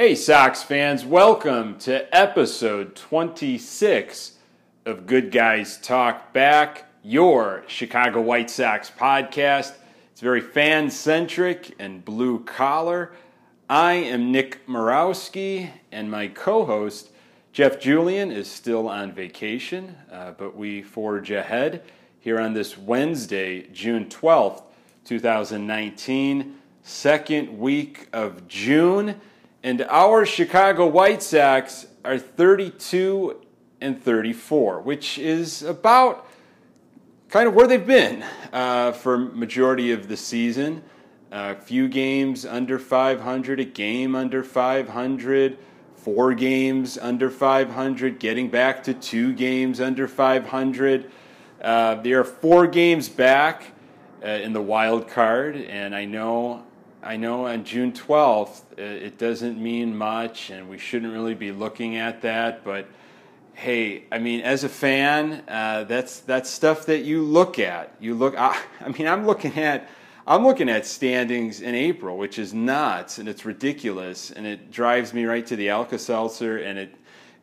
Hey, Sox fans, welcome to episode 26 of Good Guys Talk Back, your Chicago White Sox podcast. It's very fan centric and blue collar. I am Nick Morawski, and my co host, Jeff Julian, is still on vacation, uh, but we forge ahead here on this Wednesday, June 12th, 2019, second week of June. And our Chicago White Sox are 32 and 34, which is about kind of where they've been uh, for majority of the season. A few games under 500, a game under 500, four games under 500, getting back to two games under 500. Uh, they are four games back uh, in the wild card, and I know I know on June 12th uh, it doesn't mean much and we shouldn't really be looking at that, but hey, I mean, as a fan, uh, that's that's stuff that you look at. You look. I, I, mean, I'm looking at I'm looking at standings in April, which is nuts and it's ridiculous and it drives me right to the Alka Seltzer and it,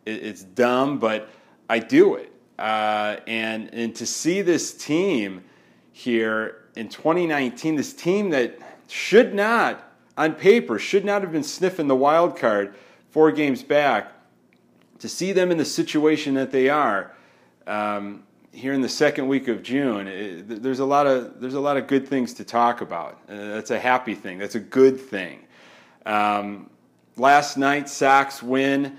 it, it's dumb, but I do it. Uh, and and to see this team here in 2019, this team that should not, on paper, should not have been sniffing the wild card four games back. To see them in the situation that they are um, here in the second week of June, it, there's a lot of there's a lot of good things to talk about. Uh, that's a happy thing. That's a good thing. Um, last night, Sox win.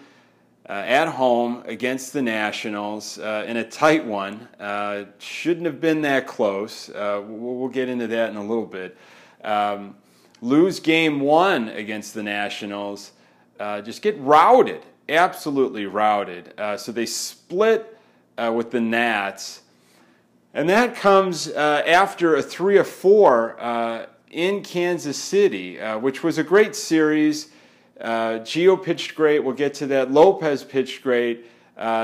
Uh, at home against the Nationals uh, in a tight one. Uh, shouldn't have been that close. Uh, we'll, we'll, get into that in a little bit. Um, lose game one against the Nationals, uh, just get routed, absolutely routed. Uh, so they split uh, with the Nats. And that comes uh, after a 3 of 4 uh, in Kansas City, uh, which was a great series. Gio pitched great. We'll get to that. Lopez pitched great.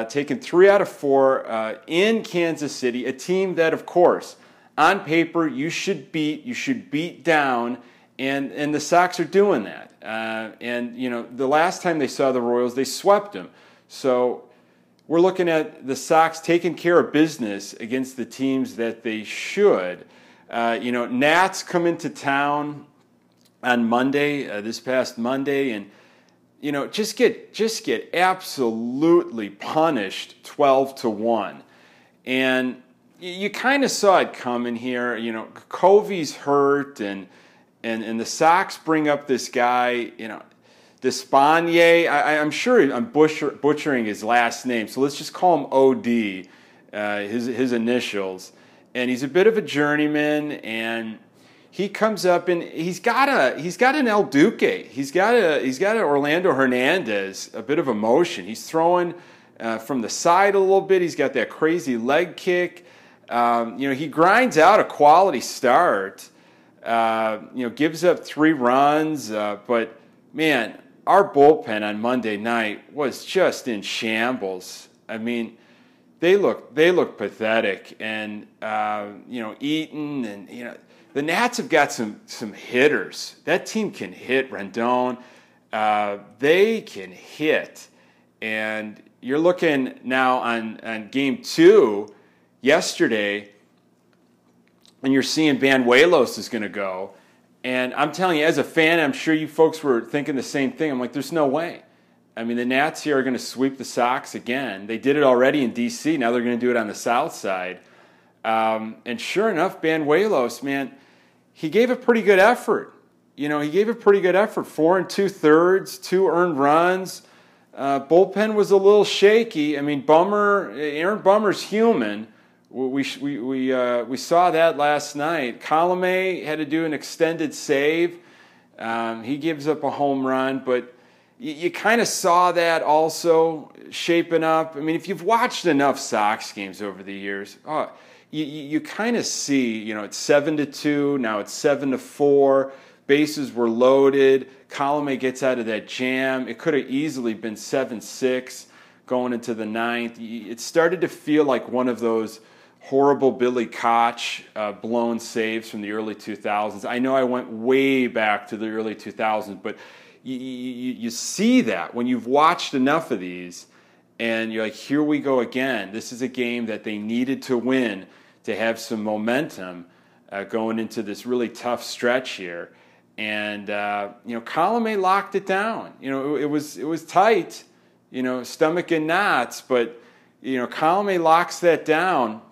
taken three out of four in Kansas City, a team that, of course, on paper you should beat, you should beat down, and and the Sox are doing that. Uh, and you know the last time they saw the Royals, they swept them. So we're looking at the Sox taking care of business against the teams that they should. Uh, you know, Nats come into town on Monday, uh, this past Monday, and you know just get just get absolutely punished, twelve to one, and you kind of saw it coming here. You know, Covey's hurt, and and and the Sox bring up this guy. You know, Despaigne. I, am sure I'm butcher, butchering his last name, so let's just call him OD. Uh, his his initials, and he's a bit of a journeyman, and he comes up and he's got a he's got an El Duque. He's got a he's got an Orlando Hernandez. A bit of emotion. He's throwing. Uh, from the side a little bit. He's got that crazy leg kick. Um, you know, he grinds out a quality start. Uh, you know, gives up three runs, uh, but man, our bullpen on Monday night was just in shambles. I mean, they look they look pathetic, and uh, you know, Eaton and you know, the Nats have got some some hitters. That team can hit. Rendon, uh, they can hit, and you're looking now on on game two yesterday, and you're seeing Banuelos is going to go. And I'm telling you, as a fan, I'm sure you folks were thinking the same thing. I'm like, there's no way. I mean, the Nats here are going to sweep the Sox again. They did it already in D.C. Now they're going to do it on the South Side. Um, and sure enough, Banuelos, man, he gave a pretty good effort. You know, he gave a pretty good effort. Four and two thirds, two earned runs. Uh, bullpen was a little shaky. I mean, Bummer, Aaron Bummer's human, we, we, we, uh, we saw that last night. Colome had to do an extended save. Um, he gives up a home run, but you, you kind of saw that also shaping up. I mean, if you've watched enough Sox games over the years, oh, you, you, you kind of see, you know, it's seven to two, now it's seven to four. Bases were loaded. Colome gets out of that jam. It could have easily been seven six going into the ninth. It started to feel like one of those horrible Billy Koch uh, blown saves from the early 2000s. I know I went way back to the early 2000s, but you, you, you see that when you've watched enough of these, and you're like, here we go again. This is a game that they needed to win to have some momentum uh, going into this really tough stretch here. And uh, you know, Colome locked it down. You know, it, it, was it was tight. You know, stomach and knots, but you know, Colome locks that down,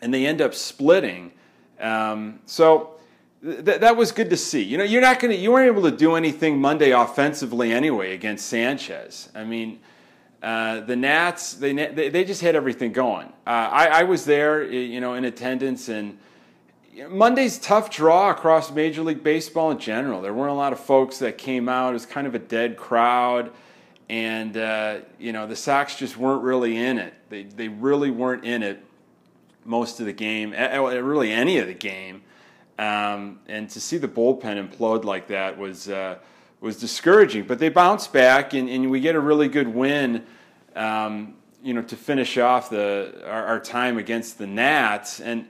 and they end up splitting. Um, so th- that was good to see. You know, you're not going to you weren't able to do anything Monday offensively anyway against Sanchez. I mean. Uh, the Nats, they, they just had everything going. Uh, I, I was there, you know, in attendance, and Monday's tough draw across Major League Baseball in general. There weren't a lot of folks that came out. It was kind of a dead crowd, and uh, you know the Sox just weren't really in it. They they really weren't in it most of the game, really any of the game. Um, and to see the bullpen implode like that was uh, was discouraging. But they bounced back, and, and we get a really good win. Um, you know, to finish off the our, our time against the Nats, and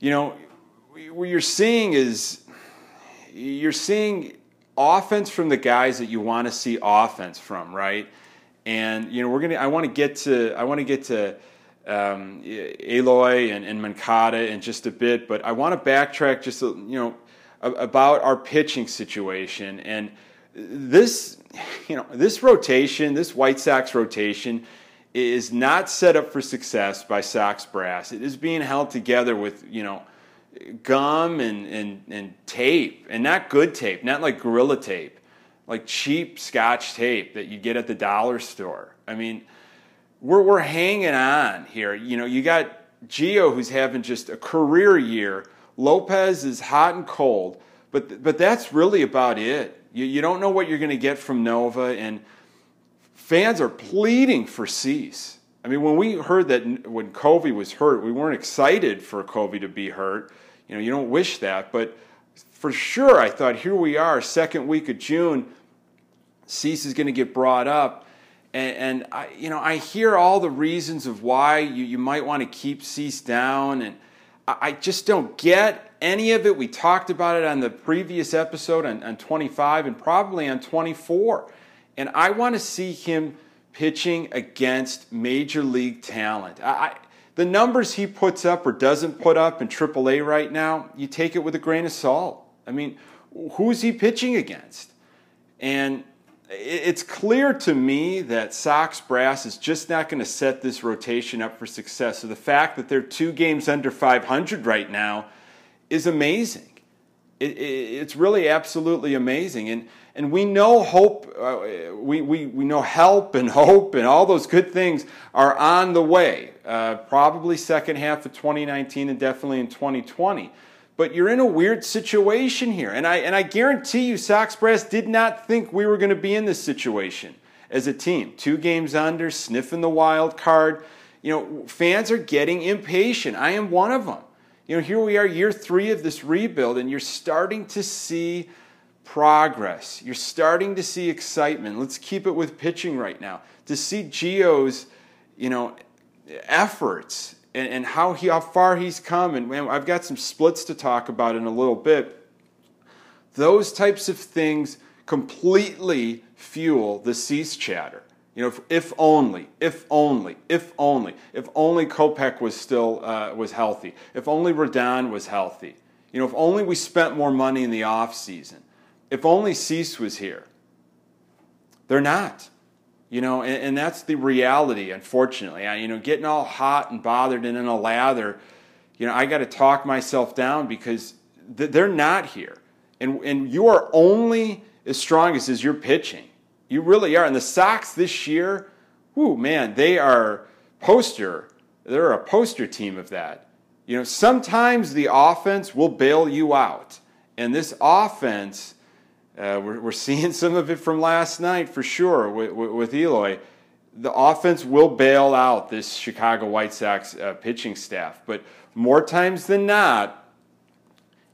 you know what you're seeing is you're seeing offense from the guys that you want to see offense from, right? And you know, we're gonna. I want to get to. I want to get to um, Eloy and, and Moncada in just a bit, but I want to backtrack just you know about our pitching situation and this. You know, this rotation, this White Sox rotation, is not set up for success by Sox brass. It is being held together with you know gum and, and, and tape, and not good tape, not like Gorilla Tape, like cheap Scotch tape that you get at the dollar store. I mean, we're, we're hanging on here. You know, you got Gio who's having just a career year. Lopez is hot and cold, but, but that's really about it. You, you don't know what you're going to get from Nova, and fans are pleading for Cease. I mean, when we heard that when Covey was hurt, we weren't excited for Covey to be hurt. You know, you don't wish that, but for sure, I thought here we are, second week of June. Cease is going to get brought up, and, and, I, you know, I hear all the reasons of why you, you might want to keep Cease down, and I, I, just don't get any of it. We talked about it on the previous episode on, on 25 and probably on 24, and I want to see him pitching against major league talent. I, the numbers he puts up or doesn't put up in AAA right now, you take it with a grain of salt. I mean, who's he pitching against? And it's clear to me that Sox Brass is just not going to set this rotation up for success. So the fact that they're two games under 500 right now is amazing. It, it, it's really absolutely amazing. And and we know hope, uh, we, we, we know help and hope and all those good things are on the way, uh, probably second half of 2019 and definitely in 2020. But you're in a weird situation here. And I, and I guarantee you, Sox Brass did not think we were going to be in this situation as a team. Two games under, sniffing the wild card. You know, fans are getting impatient. I am one of them. You know, here we are, year three of this rebuild, and you're starting to see progress. You're starting to see excitement. Let's keep it with pitching right now. To see Gio's, you know, efforts and, and how he how far he's come, and man, I've got some splits to talk about in a little bit. Those types of things completely fuel the cease chatter. You know, if, if, only, if only, if only, if only Kopech was still uh, was healthy, if only Rodon was healthy. You know, if only we spent more money in the off season if only Cease was here. They're not. You know, and, and that's the reality, unfortunately. I, you know, getting all hot and bothered and in a lather, you know, I got to talk myself down because th- they're not here. And, and you are only as strong as, as you're pitching. You really are. And the Sox this year, whoo, man, they are poster. They're a poster team of that. You know, sometimes the offense will bail you out. And this offense uh, we're, we're seeing some of it from last night for sure with, with, Eloy. The offense will bail out this Chicago White Sox uh, pitching staff, but more times than not,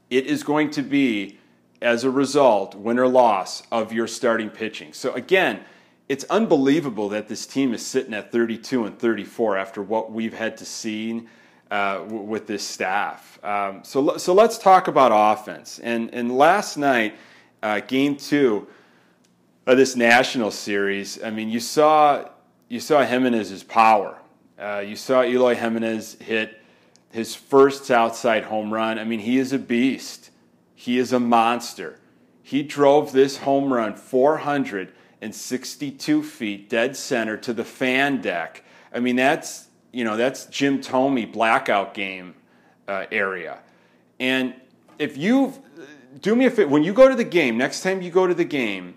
it is going to be as a result, win or loss of your starting pitching. So again, it's unbelievable that this team is sitting at 32 and 34 after what we've had to see uh, with this staff. Um, so, so let's talk about offense. And, and last night, uh, game two, of this national series. I mean, you saw you saw Jimenez's power. Uh, you saw Eloy Jimenez hit his first outside home run. I mean, he is a beast. He is a monster. He drove this home run 462 feet dead center to the fan deck. I mean, that's you know that's Jim Thome blackout game uh, area. And if you do me a favor, when you go to the game, next time you go to the game,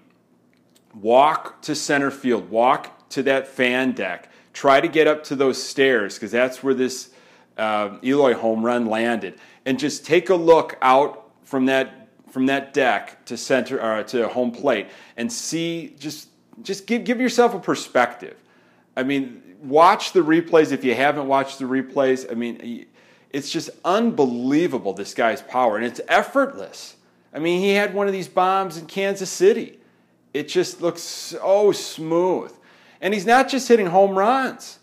walk to center field, walk to that fan deck, try to get up to those stairs because that's where this uh, Eloy home run landed, and just take a look out from that from that deck to center uh, to home plate and see just just give give yourself a perspective. I mean, watch the replays if you haven't watched the replays. I mean, it's just unbelievable this guy's power and it's effortless. I mean, he had one of these bombs in Kansas City. It just looks so smooth. And he's not just hitting home runs.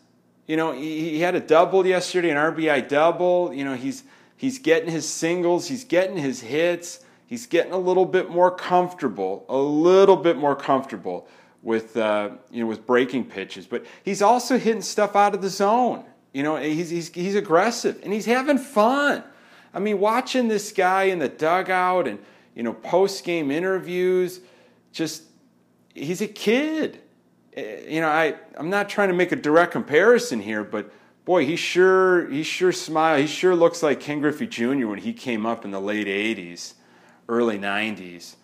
You know, he, he had a double yesterday, an RBI double. You know, he's he's getting his singles, he's getting his hits, he's getting a little bit more comfortable, a little bit more comfortable with uh, you know with breaking pitches. But he's also hitting stuff out of the zone. You know, he's he's he's aggressive and he's having fun. I mean, watching this guy in the dugout and you know post game interviews, just he's a kid. Eh, you know, I, I'm not trying to make a direct comparison here, but boy, he sure he sure smile. He sure looks like Ken Griffey Jr. when he came up in the late '80s, early '90s.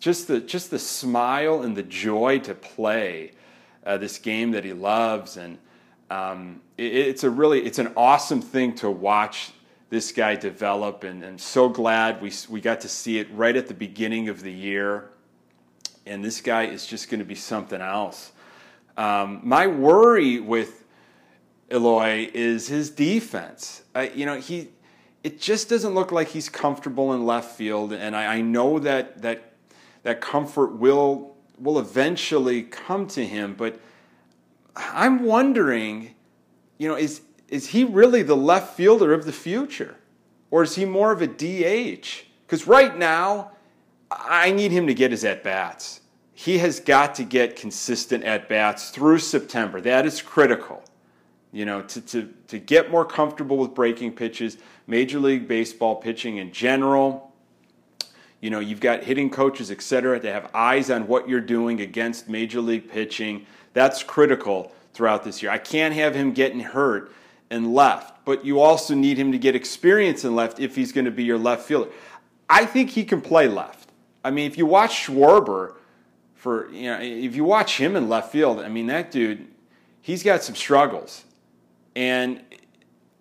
Just the just the smile and the joy to play uh, this game that he loves, and um, it, it's a really it's an awesome thing to watch this guy develop. And I'm so glad we we got to see it right at the beginning of the year. And this guy is just going to be something else. Um, my worry with Eloy is his defense. You know, he it just doesn't look like he's comfortable in left field, and I, I know that that that comfort will will eventually come to him. But I'm wondering, you know, is is he really the left fielder of the future, or is he more of a DH? Because right now, I need him to get his at bats he has got to get consistent at bats through September. That is critical. You know, to, to, to get more comfortable with breaking pitches, Major League Baseball pitching in general. You know, you've got hitting coaches, et cetera, to have eyes on what you're doing against Major League pitching. That's critical throughout this year. I can't have him getting hurt and left, but you also need him to get experience in left if he's going to be your left fielder. I think he can play left. I mean, if you watch Schwarber, for you know if you watch him in left field, I mean that dude, he's got some struggles, and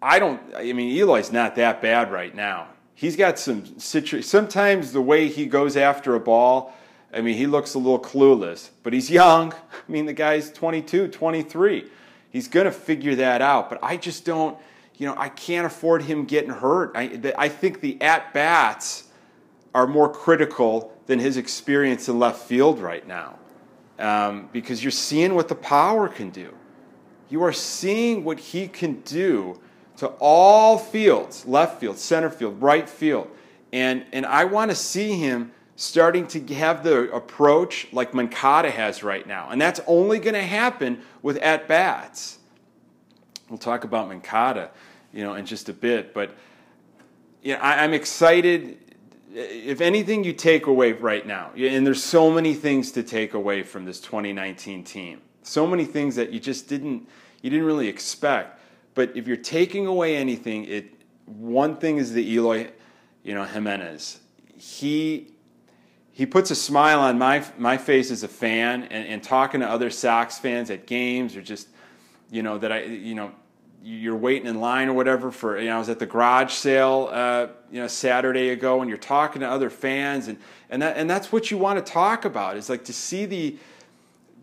I don't. I mean Eloy's not that bad right now. He's got some situ. Sometimes the way he goes after a ball, I mean he looks a little clueless, but he's young. I mean the guy's 22, 23. He's going to figure that out. But I just don't. You know I can't afford him getting hurt. I I think the at bats are more critical than his experience in left field right now. Um, because you're seeing what the power can do. You are seeing what he can do to all fields left field, center field, right field. And, and I want to see him starting to have the approach like Moncada has right now. And that's only going to happen with at bats. We'll talk about Moncada, you know, in just a bit. But you know, I, I'm excited if anything you take away right now, and there's so many things to take away from this 2019 team, so many things that you just didn't you didn't really expect. But if you're taking away anything, it one thing is the Eloy, you know, Jimenez. He he puts a smile on my my face as a fan, and, and talking to other Sox fans at games or just you know that I you know you're waiting in line or whatever for you know I was at the garage sale uh, you know Saturday ago and you're talking to other fans and and that and that's what you want to talk about. Is like to see the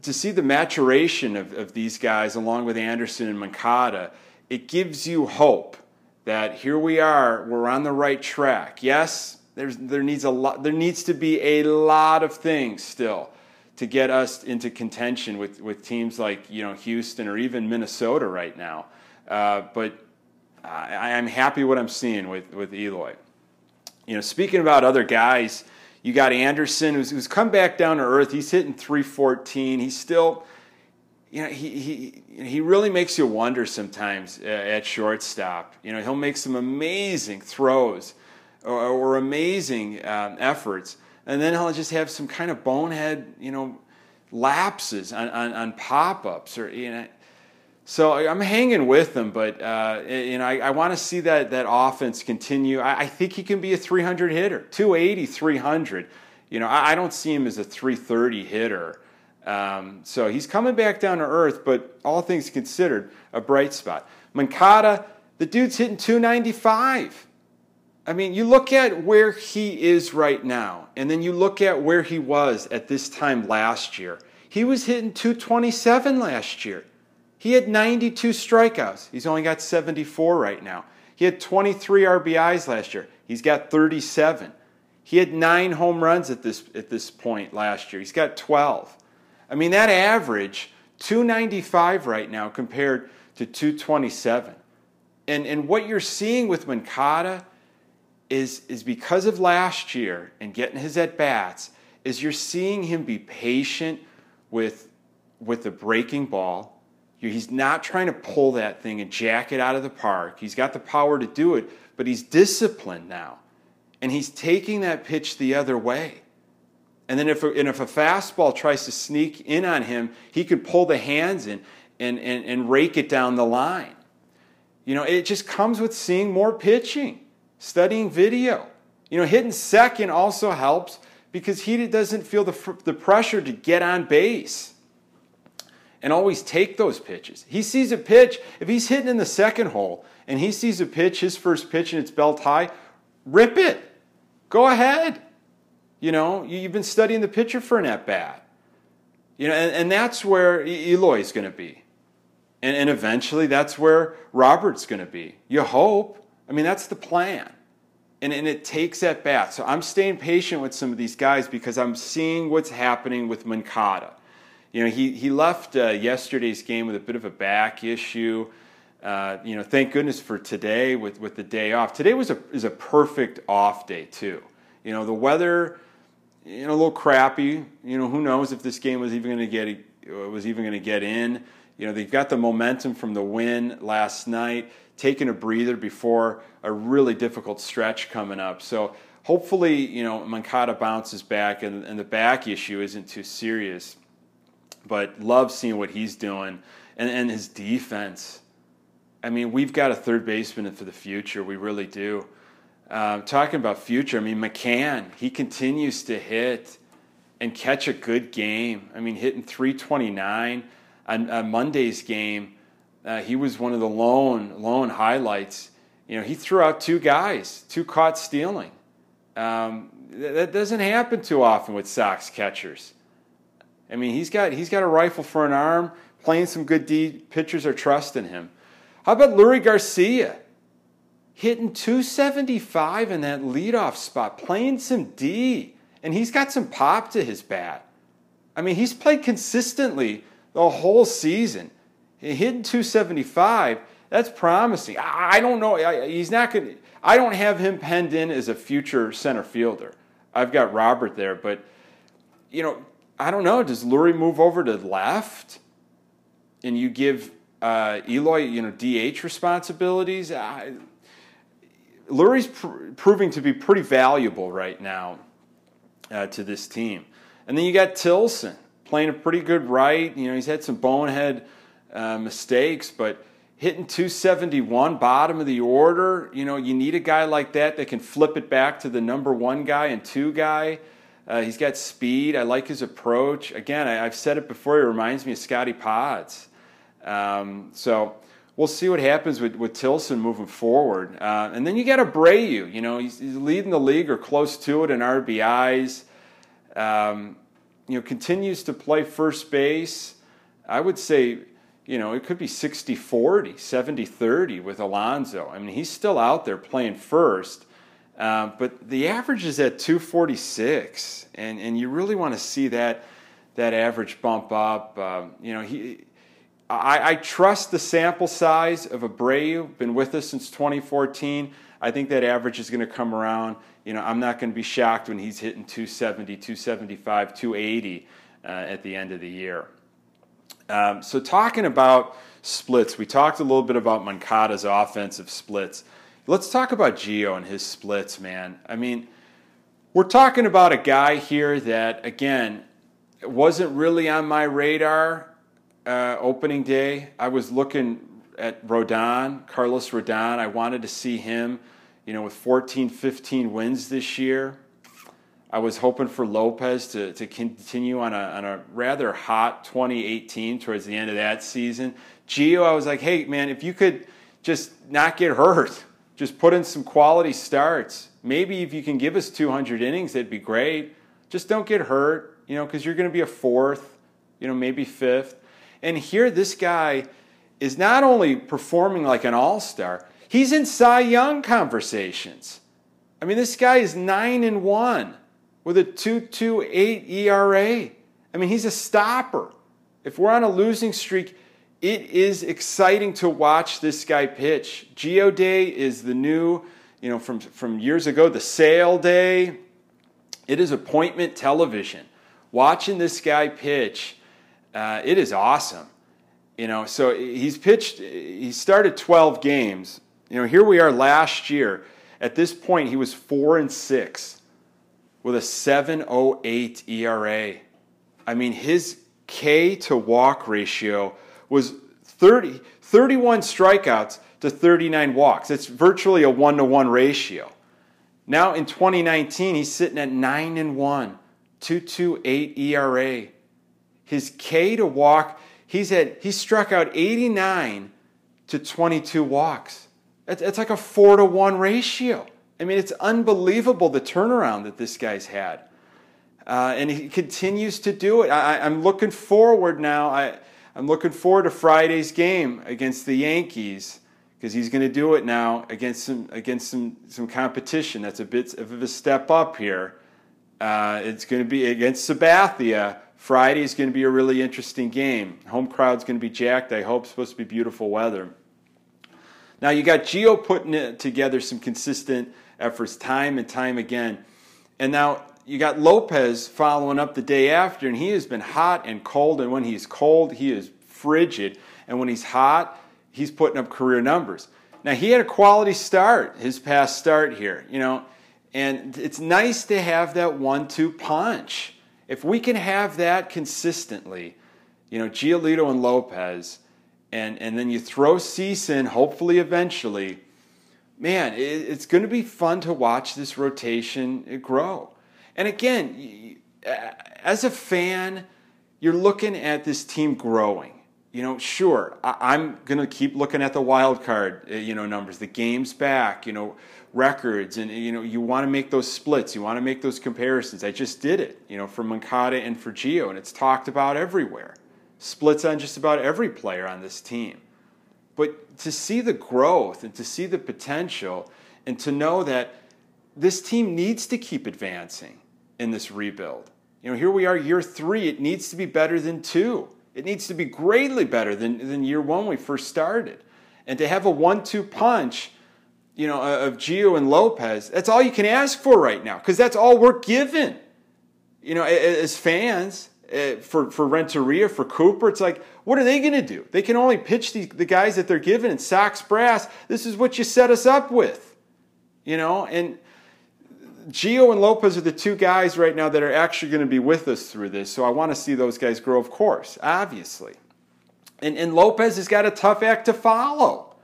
to see the maturation of, of these guys along with Anderson and Moncada it gives you hope that here we are we're on the right track. Yes there's there needs a lot there needs to be a lot of things still to get us into contention with, with teams like you know Houston or even Minnesota right now uh, but I, am happy what I'm seeing with, with Eloy. You know, speaking about other guys, You got Anderson, who's, who's come back down to earth. He's hitting 314. He's still, you know, he, he, he really makes you wonder sometimes uh, at shortstop. You know, he'll make some amazing throws or, or amazing um, efforts, and then he'll just have some kind of bonehead, you know, lapses on, on, on pop ups or, you know, so I'm hanging with them, but uh, you know I, I want to see that that offense continue. I, I, think he can be a 300 hitter, 280, 300. You know I, I don't see him as a 330 hitter. Um, so he's coming back down to earth, but all things considered, a bright spot. Moncada, the dude's hitting 295. I mean, you look at where he is right now, and then you look at where he was at this time last year. He was hitting 227 last year. He had 92 strikeouts. He's only got 74 right now. He had 23 RBIs last year. He's got 37. He had nine home runs at this, at this point last year. He's got 12. I mean, that average, 295 right now compared to 227. And, and what you're seeing with Moncada is, is because of last year and getting his at bats, is you're seeing him be patient with, with the breaking ball He's not trying to pull that thing and jack it out of the park. He's got the power to do it, but he's disciplined now. And he's taking that pitch the other way. And then if a, and if a fastball tries to sneak in on him, he could pull the hands in and, and, and rake it down the line. You know, it just comes with seeing more pitching, studying video. You know, hitting second also helps because he doesn't feel the, the pressure to get on base and always take those pitches. He sees a pitch, if he's hitting in the second hole and he sees a pitch, his first pitch, and it's belt high, rip it. Go ahead. You know, you've been studying the pitcher for an at bat. You know, and, and that's where Eloy's going to be. And, and eventually that's where Robert's going to be. You hope. I mean, that's the plan. And, and it takes at bat. So I'm staying patient with some of these guys because I'm seeing what's happening with Moncada. You know, he, he left uh, yesterday's game with a bit of a back issue. Uh, you know, thank goodness for today with, with the day off. Today was a, is a perfect off day, too. You know, the weather, you know, a little crappy. You know, who knows if this game was even going to get was even going to get in. You know, they've got the momentum from the win last night, taking a breather before a really difficult stretch coming up. So hopefully, you know, Moncada bounces back and, and the back issue isn't too serious but love seeing what he's doing and, and his defense. I mean, we've got a third baseman for the future. We really do. Um, talking about future, I mean, McCann, he continues to hit and catch a good game. I mean, hitting 329 on, on Monday's game. Uh, he was one of the lone lone highlights. You know, he threw out two guys, two caught stealing. Um, that doesn't happen too often with Sox catchers. I mean, he's got he's got a rifle for an arm, playing some good D. Pitchers are trusting him. How about Leury Garcia? Hitting 275 in that leadoff spot, playing some D, and he's got some pop to his bat. I mean, he's played consistently the whole season. Hitting 275, that's promising. I don't know. He's not going to. I don't have him penned in as a future center fielder. I've got Robert there, but you know, I don't know. Does Leury move over to left, and you give uh, Eloy, you know, DH responsibilities? I, Leury's pr- proving to be pretty valuable right now uh, to this team. And then you got Tilson playing a pretty good right. You know, he's had some bonehead uh, mistakes, but hitting 271, bottom of the order. You know, you need a guy like that that can flip it back to the number one guy and two guy. Uh, he's got speed. I like his approach. Again, I, have said it before. He reminds me of Scotty Pods. Um, so we'll see what happens with, with Tilson moving forward. Uh, and then you got Abreu. You know, he's, he's, leading the league or close to it in RBIs. Um, you know, continues to play first base. I would say, you know, it could be 60 40, 70 30 with Alonso. I mean, he's still out there playing first. Uh, but the average is at 246, and, and you really want to see that that average bump up. Uh, you know, he I, I trust the sample size of Abreu. Been with us since 2014. I think that average is going to come around. You know, I'm not going to be shocked when he's hitting 270, 275, 280 uh, at the end of the year. Um, so, talking about splits, we talked a little bit about Moncada's offensive splits. Let's talk about Gio and his splits, man. I mean, we're talking about a guy here that, again, wasn't really on my radar uh, opening day. I was looking at Rodon, Carlos Rodon. I wanted to see him, you know, with 14, 15 wins this year. I was hoping for Lopez to, to continue on a, on a rather hot 2018 towards the end of that season. Gio, I was like, hey, man, if you could just not get hurt, just put in some quality starts. Maybe if you can give us 200 innings, that'd be great. Just don't get hurt, you know, because you're going to be a fourth, you know, maybe fifth. And here, this guy is not only performing like an all star, he's in Cy Young conversations. I mean, this guy is 9 and 1 with a 2.28 ERA. I mean, he's a stopper. If we're on a losing streak, it is exciting to watch this guy pitch. Gio Day is the new, you know, from, from years ago, the sale day. It is appointment television. Watching this guy pitch, uh, it is awesome. You know, so he's pitched, he started 12 games. You know, here we are last year. At this point, he was 4 and 6 with a 708 ERA. I mean, his K to walk ratio was 30, 31 strikeouts to 39 walks. It's virtually a one to one ratio. Now in 2019, he's sitting at 9 and 1, 228 ERA. His K to walk, he's at he struck out 89 to 22 walks. It's like a 4 to 1 ratio. I mean, it's unbelievable the turnaround that this guy's had. Uh, and he continues to do it. I, am looking forward now. I, I'm looking forward to Friday's game against the Yankees because he's going to do it now against some against some some competition. That's a bit of a step up here. Uh, it's going to be against Sabathia. Friday is going to be a really interesting game. Home crowd's going to be jacked. I hope. It's supposed to be beautiful weather. Now you got Gio putting together some consistent efforts time and time again. And now you got Lopez following up the day after, and he has been hot and cold. And when he's cold, he is frigid. And when he's hot, he's putting up career numbers. Now he had a quality start, his past start here, you know, and it's nice to have that one-two punch. If we can have that consistently, you know, Giolito and Lopez, and and then you throw Cease in, hopefully eventually man, it's going to be fun to watch this rotation grow. And again, as a fan, you're looking at this team growing. You know, sure, I'm going to keep looking at the wild card, uh, you know, numbers, the games back, you know, records, and you know, you want to make those splits, you want to make those comparisons. I just did it, you know, for Moncada and for Gio, and it's talked about everywhere. Splits on just about every player on this team. But to see the growth and to see the potential and to know that this team needs to keep advancing in this rebuild. You know, here we are, year three. It needs to be better than two. It needs to be greatly better than, than year one we first started. And to have a one two punch, you know, of Gio and Lopez, that's all you can ask for right now because that's all we're given. You know, as fans, uh, for, for Renteria, for Cooper, it's like, what are they going to do? They can only pitch the, the guys that they're given and Sox Brass. This is what you set us up with. You know, and Gio and Lopez are the two guys right now that are actually going to be with us through this. So I want to see those guys grow, of course, obviously. And, and Lopez has got a tough act to follow.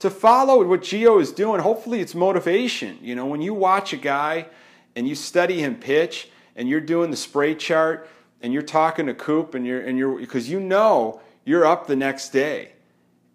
To follow what Gio is doing, hopefully it's motivation. You know, when you watch a guy and you study him pitch and you're doing the spray chart, and you're talking to Coop and you're and you're because you know you're up the next day.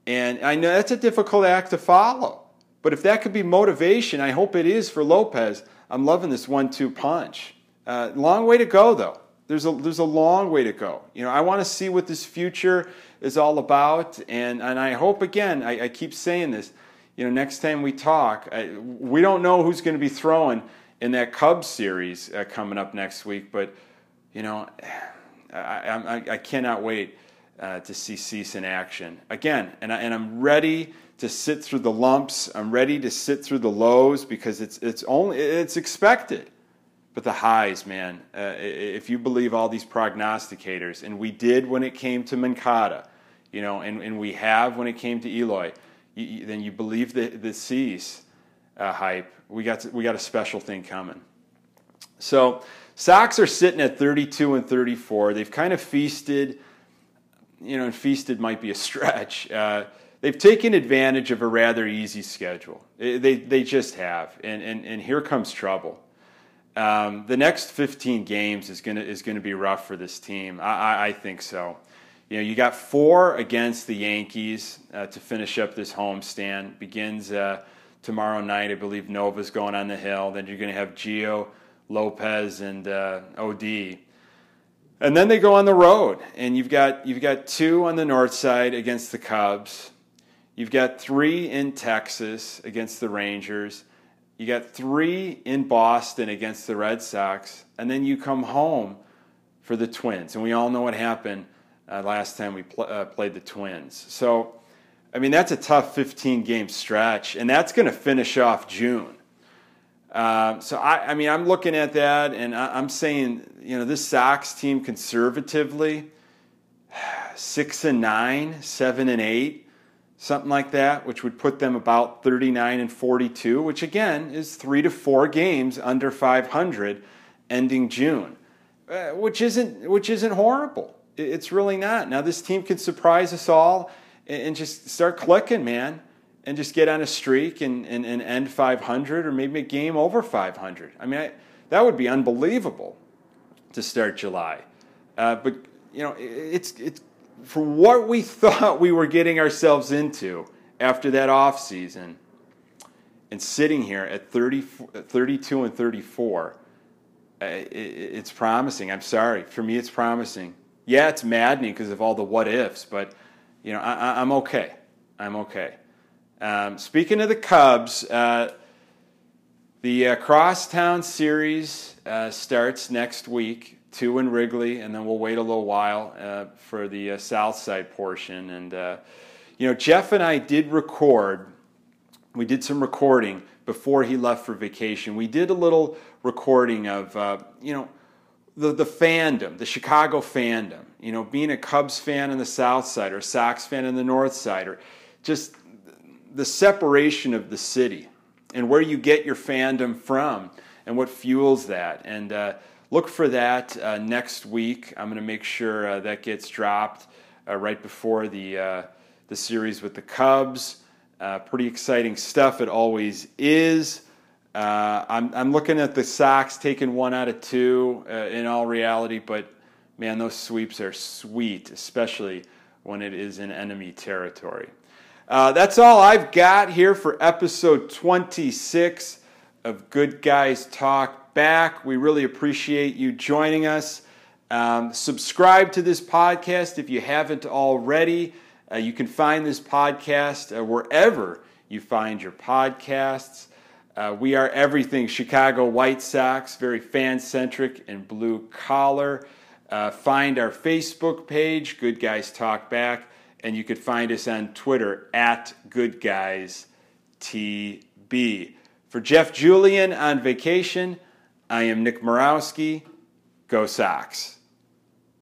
And I know that's a difficult act to follow. But if that could be motivation, I hope it is for Lopez. I'm loving this one-two punch. Uh, long way to go, though. There's a there's a long way to go. You know, I want to see what this future is all about, and and I hope again. I, I keep saying this. You know, next time we talk, I, we don't know who's going to be throwing in that Cubs series uh, coming up next week, but you know, I, I, I cannot wait uh, to see Cease in action again. And, I, and I'm ready to sit through the lumps. I'm ready to sit through the lows because it's it's only it's expected. But the highs, man, uh, if you believe all these prognosticators, and we did when it came to Moncada, you know, and, and we have when it came to Eloy, you, then you believe the, the Cease uh, hype. We got, to, we got a special thing coming. So, Sox are sitting at 32 and 34. They've kind of feasted, you know, and feasted might be a stretch. Uh, they've taken advantage of a rather easy schedule. They, they just have. And, and, and here comes trouble. Um, the next 15 games is going to is to be rough for this team. I, I, I, think so. You know, you got four against the Yankees uh, to finish up this homestand. Begins uh, tomorrow night, I believe. Nova's going on the hill. Then you're going to have Gio, Lopez, and uh, Od. And then they go on the road, and you've got you've got two on the north side against the Cubs. You've got three in Texas against the Rangers you got three in Boston against the Red Sox, and then you come home for the Twins. And we all know what happened uh, last time we pl- uh, played the Twins. So, I mean, that's a tough 15 game stretch, and that's going to finish off June. Uh, so, I, I, mean, I'm looking at that, and I, I'm saying, you know, this Sox team conservatively, six and nine, seven and eight something like that, which would put them about 39 and 42, which again is three to four games under 500 ending June, uh, which isn't which isn't horrible. It's really not. Now this team can surprise us all and just start clicking, man, and just get on a streak and, and, and end 500 or maybe a game over 500. I mean, I, that would be unbelievable to start July. Uh, but you know, it's it's for what we thought we were getting ourselves into after that off season and sitting here at 30, 32 and 34 uh, it's promising. I'm sorry. For me it's promising. Yeah it's maddening because of all the what ifs but you know I, am okay. I'm okay um, speaking of the cubs uh, the uh, crosstown series uh, starts next week two in Wrigley, and then we'll wait a little while uh, for the uh, south side portion. And, uh, you know, Jeff and I did record, we did some recording before he left for vacation. We did a little recording of, you know, the, the fandom, the Chicago fandom, you know, being a Cubs fan on the south side or a Sox fan on the north side, or just the separation of the city and where you get your fandom from and what fuels that. And, uh, look for that uh, next week. I'm going to make sure uh, that gets dropped uh, right before the uh, the series with the Cubs. Uh, pretty exciting stuff. It always is. I'm, I'm looking at the Sox taking one out of two in all reality, but man, those sweeps are sweet, especially when it is in enemy territory. That's all I've got here for episode 26 of Good Guys Talk back. We really appreciate you joining us. Um, subscribe to this podcast if you haven't already. Uh, you can find this podcast uh, wherever you find your podcasts. Uh, we are everything Chicago White Sox, very fan centric and blue collar. Uh, find our Facebook page, Good Guys Talk Back, and you could find us on Twitter at Good Guys TB. For Jeff Julian on vacation, I am Nick Morawski. Go Sox.